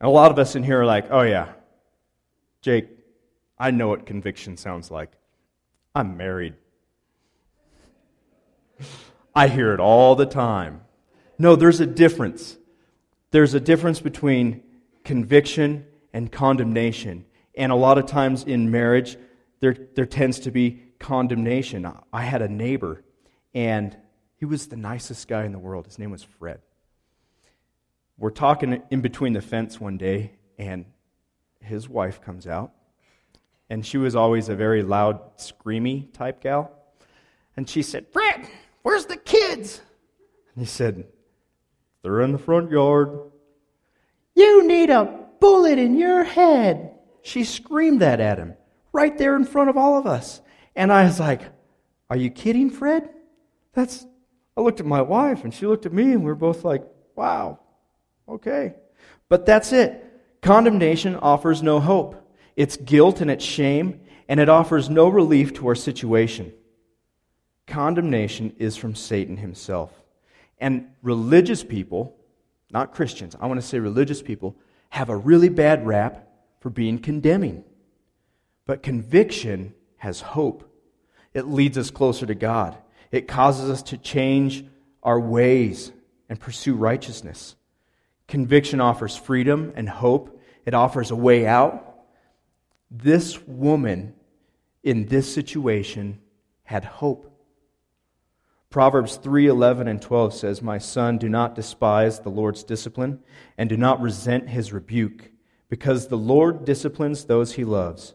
And a lot of us in here are like, oh, yeah, Jake, I know what conviction sounds like. I'm married. I hear it all the time. No, there's a difference. There's a difference between conviction and condemnation. And a lot of times in marriage, there, there tends to be condemnation. I had a neighbor, and he was the nicest guy in the world. His name was Fred. We're talking in between the fence one day, and his wife comes out. And she was always a very loud, screamy type gal. And she said, Fred, where's the kids? And he said, They're in the front yard. You need a bullet in your head. She screamed that at him right there in front of all of us. And I was like, Are you kidding, Fred? That's. I looked at my wife and she looked at me and we were both like, Wow, okay. But that's it. Condemnation offers no hope. It's guilt and it's shame, and it offers no relief to our situation. Condemnation is from Satan himself. And religious people, not Christians, I want to say religious people, have a really bad rap for being condemning. But conviction has hope. It leads us closer to God. It causes us to change our ways and pursue righteousness. Conviction offers freedom and hope. It offers a way out. This woman in this situation had hope. Proverbs 3:11 and 12 says, "My son, do not despise the Lord's discipline and do not resent his rebuke, because the Lord disciplines those he loves,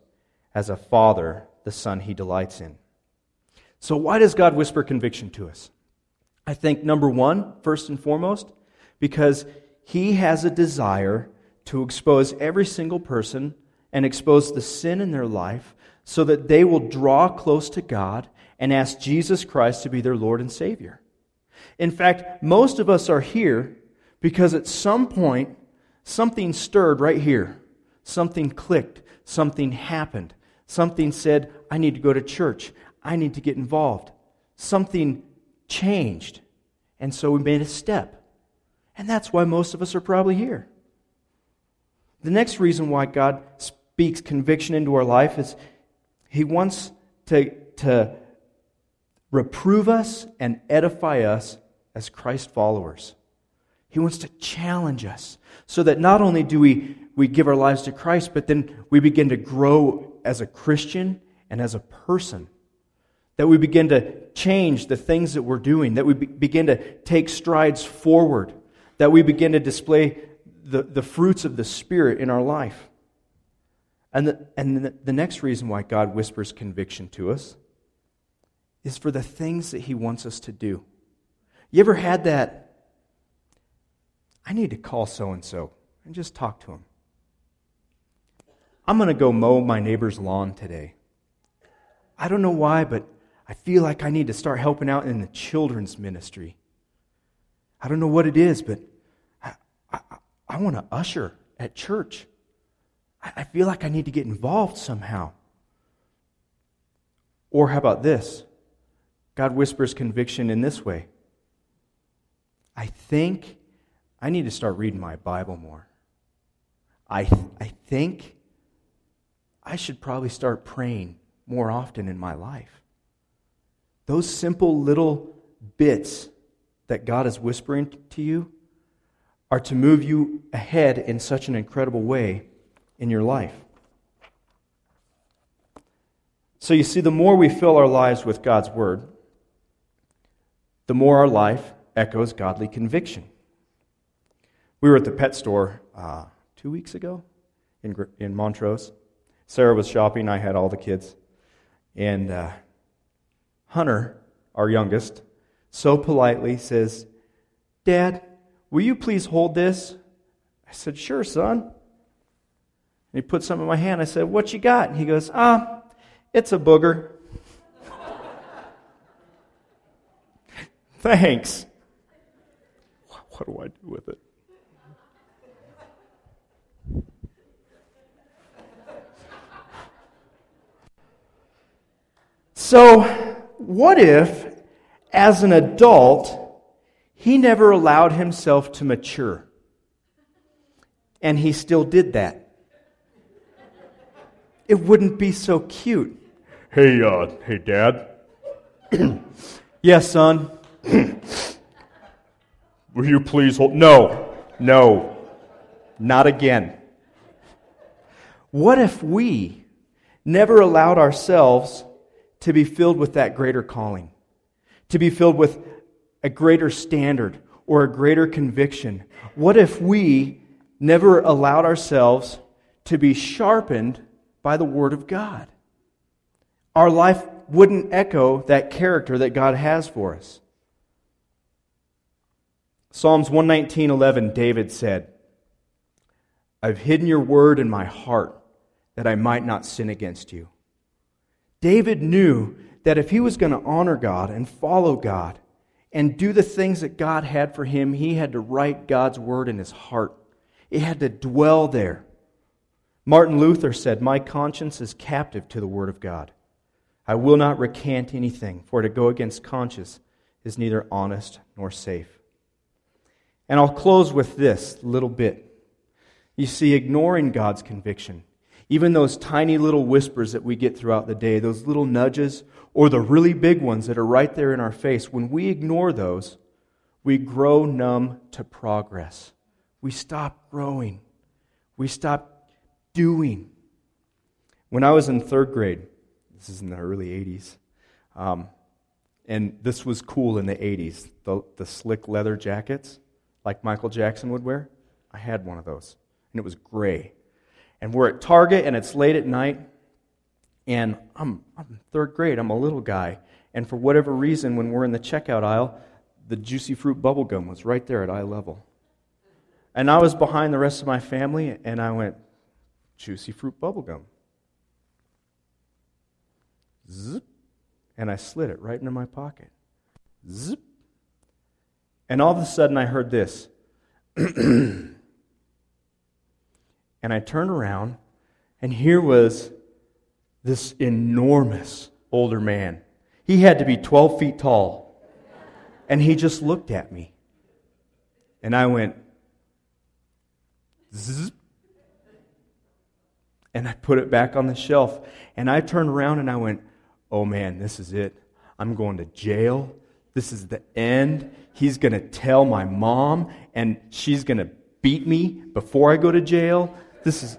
as a father the son he delights in." So why does God whisper conviction to us? I think number 1, first and foremost, because he has a desire to expose every single person and expose the sin in their life so that they will draw close to God and ask Jesus Christ to be their Lord and Savior. In fact, most of us are here because at some point something stirred right here. Something clicked. Something happened. Something said, I need to go to church. I need to get involved. Something changed. And so we made a step. And that's why most of us are probably here. The next reason why God speaks conviction into our life is He wants to, to reprove us and edify us as Christ followers. He wants to challenge us so that not only do we, we give our lives to Christ, but then we begin to grow as a Christian and as a person. That we begin to change the things that we're doing, that we be, begin to take strides forward, that we begin to display the, the fruits of the Spirit in our life. And, the, and the, the next reason why God whispers conviction to us is for the things that He wants us to do. You ever had that? I need to call so and so and just talk to him. I'm going to go mow my neighbor's lawn today. I don't know why, but I feel like I need to start helping out in the children's ministry. I don't know what it is, but I want to usher at church. I, I feel like I need to get involved somehow. Or how about this? God whispers conviction in this way I think I need to start reading my Bible more. I, I think I should probably start praying more often in my life. Those simple little bits that God is whispering to you are to move you ahead in such an incredible way in your life. So you see, the more we fill our lives with God's Word, the more our life echoes godly conviction. We were at the pet store uh, two weeks ago in, in Montrose. Sarah was shopping, I had all the kids. And uh, Hunter, our youngest, so politely says, Dad, Will you please hold this? I said, Sure, son. And he put some in my hand. I said, What you got? And he goes, Ah, it's a booger. Thanks. What do I do with it? So, what if, as an adult, he never allowed himself to mature. and he still did that. It wouldn't be so cute. Hey, uh, hey, Dad. yes, son. Will you please hold? No, no, not again. What if we never allowed ourselves to be filled with that greater calling, to be filled with a greater standard or a greater conviction? What if we never allowed ourselves to be sharpened by the Word of God? Our life wouldn't echo that character that God has for us. Psalms 119:11 David said, I've hidden your word in my heart that I might not sin against you. David knew that if he was going to honor God and follow God and do the things that God had for him, he had to write God's word in his heart. It had to dwell there. Martin Luther said, My conscience is captive to the word of God. I will not recant anything, for to go against conscience is neither honest nor safe. And I'll close with this little bit. You see, ignoring God's conviction, even those tiny little whispers that we get throughout the day, those little nudges, or the really big ones that are right there in our face, when we ignore those, we grow numb to progress. We stop growing. We stop doing. When I was in third grade, this is in the early 80s, um, and this was cool in the 80s, the, the slick leather jackets like Michael Jackson would wear. I had one of those, and it was gray. And we're at Target, and it's late at night, and I'm, I'm third grade. I'm a little guy. And for whatever reason, when we're in the checkout aisle, the juicy fruit bubble gum was right there at eye level. And I was behind the rest of my family, and I went, juicy fruit bubble gum. Zip. And I slid it right into my pocket. Zip. And all of a sudden, I heard this. and I turned around, and here was this enormous older man. He had to be 12 feet tall. And he just looked at me. And I went, Zzz. And I put it back on the shelf. And I turned around and I went, oh man, this is it. I'm going to jail. This is the end. He's going to tell my mom, and she's going to beat me before I go to jail. This is.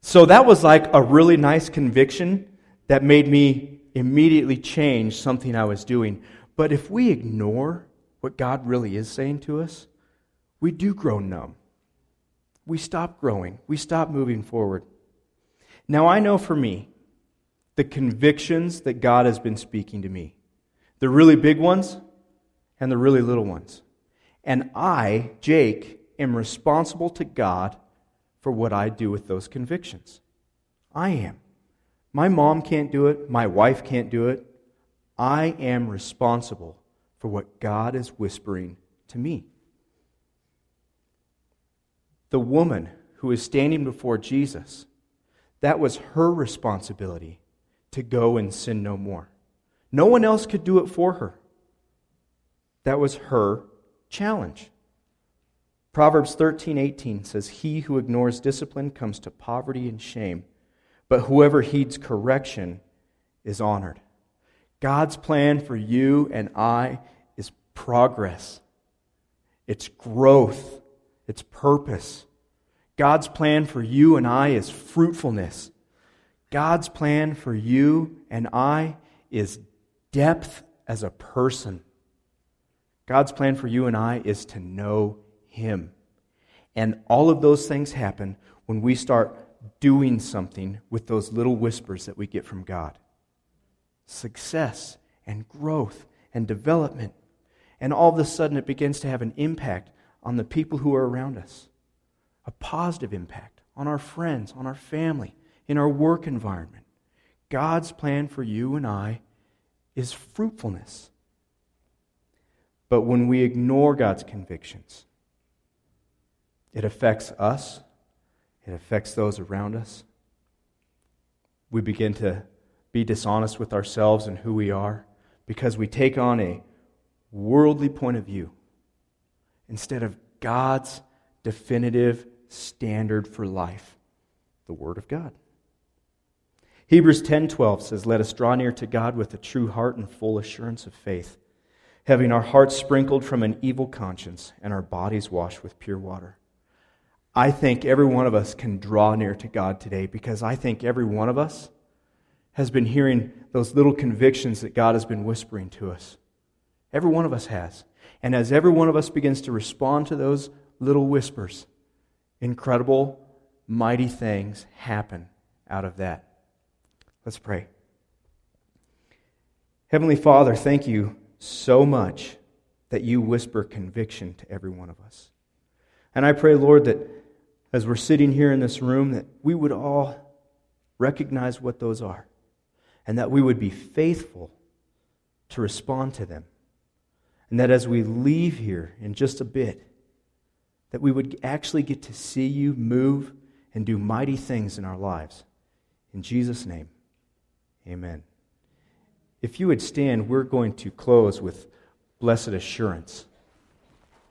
So that was like a really nice conviction that made me immediately change something I was doing. But if we ignore what God really is saying to us, we do grow numb. We stop growing. We stop moving forward. Now, I know for me, the convictions that God has been speaking to me the really big ones and the really little ones. And I, Jake, am responsible to God for what I do with those convictions. I am. My mom can't do it. My wife can't do it. I am responsible for what God is whispering to me. The woman who is standing before Jesus, that was her responsibility to go and sin no more. No one else could do it for her. That was her challenge. Proverbs 13:18 says, "He who ignores discipline comes to poverty and shame, but whoever heeds correction is honored." God's plan for you and I is progress. It's growth. It's purpose. God's plan for you and I is fruitfulness. God's plan for you and I is depth as a person. God's plan for you and I is to know Him. And all of those things happen when we start doing something with those little whispers that we get from God success and growth and development. And all of a sudden, it begins to have an impact on the people who are around us a positive impact on our friends, on our family, in our work environment. God's plan for you and I is fruitfulness. But when we ignore God's convictions, it affects us, it affects those around us. We begin to be dishonest with ourselves and who we are because we take on a worldly point of view instead of God's definitive standard for life the Word of God. Hebrews 10:12 says, "Let us draw near to God with a true heart and full assurance of faith, having our hearts sprinkled from an evil conscience and our bodies washed with pure water." I think every one of us can draw near to God today because I think every one of us has been hearing those little convictions that God has been whispering to us. Every one of us has. And as every one of us begins to respond to those little whispers, incredible, mighty things happen out of that. Let's pray. Heavenly Father, thank you so much that you whisper conviction to every one of us. And I pray, Lord, that as we're sitting here in this room, that we would all recognize what those are and that we would be faithful to respond to them. And that as we leave here in just a bit, that we would actually get to see you move and do mighty things in our lives. In Jesus' name, amen. If you would stand, we're going to close with blessed assurance.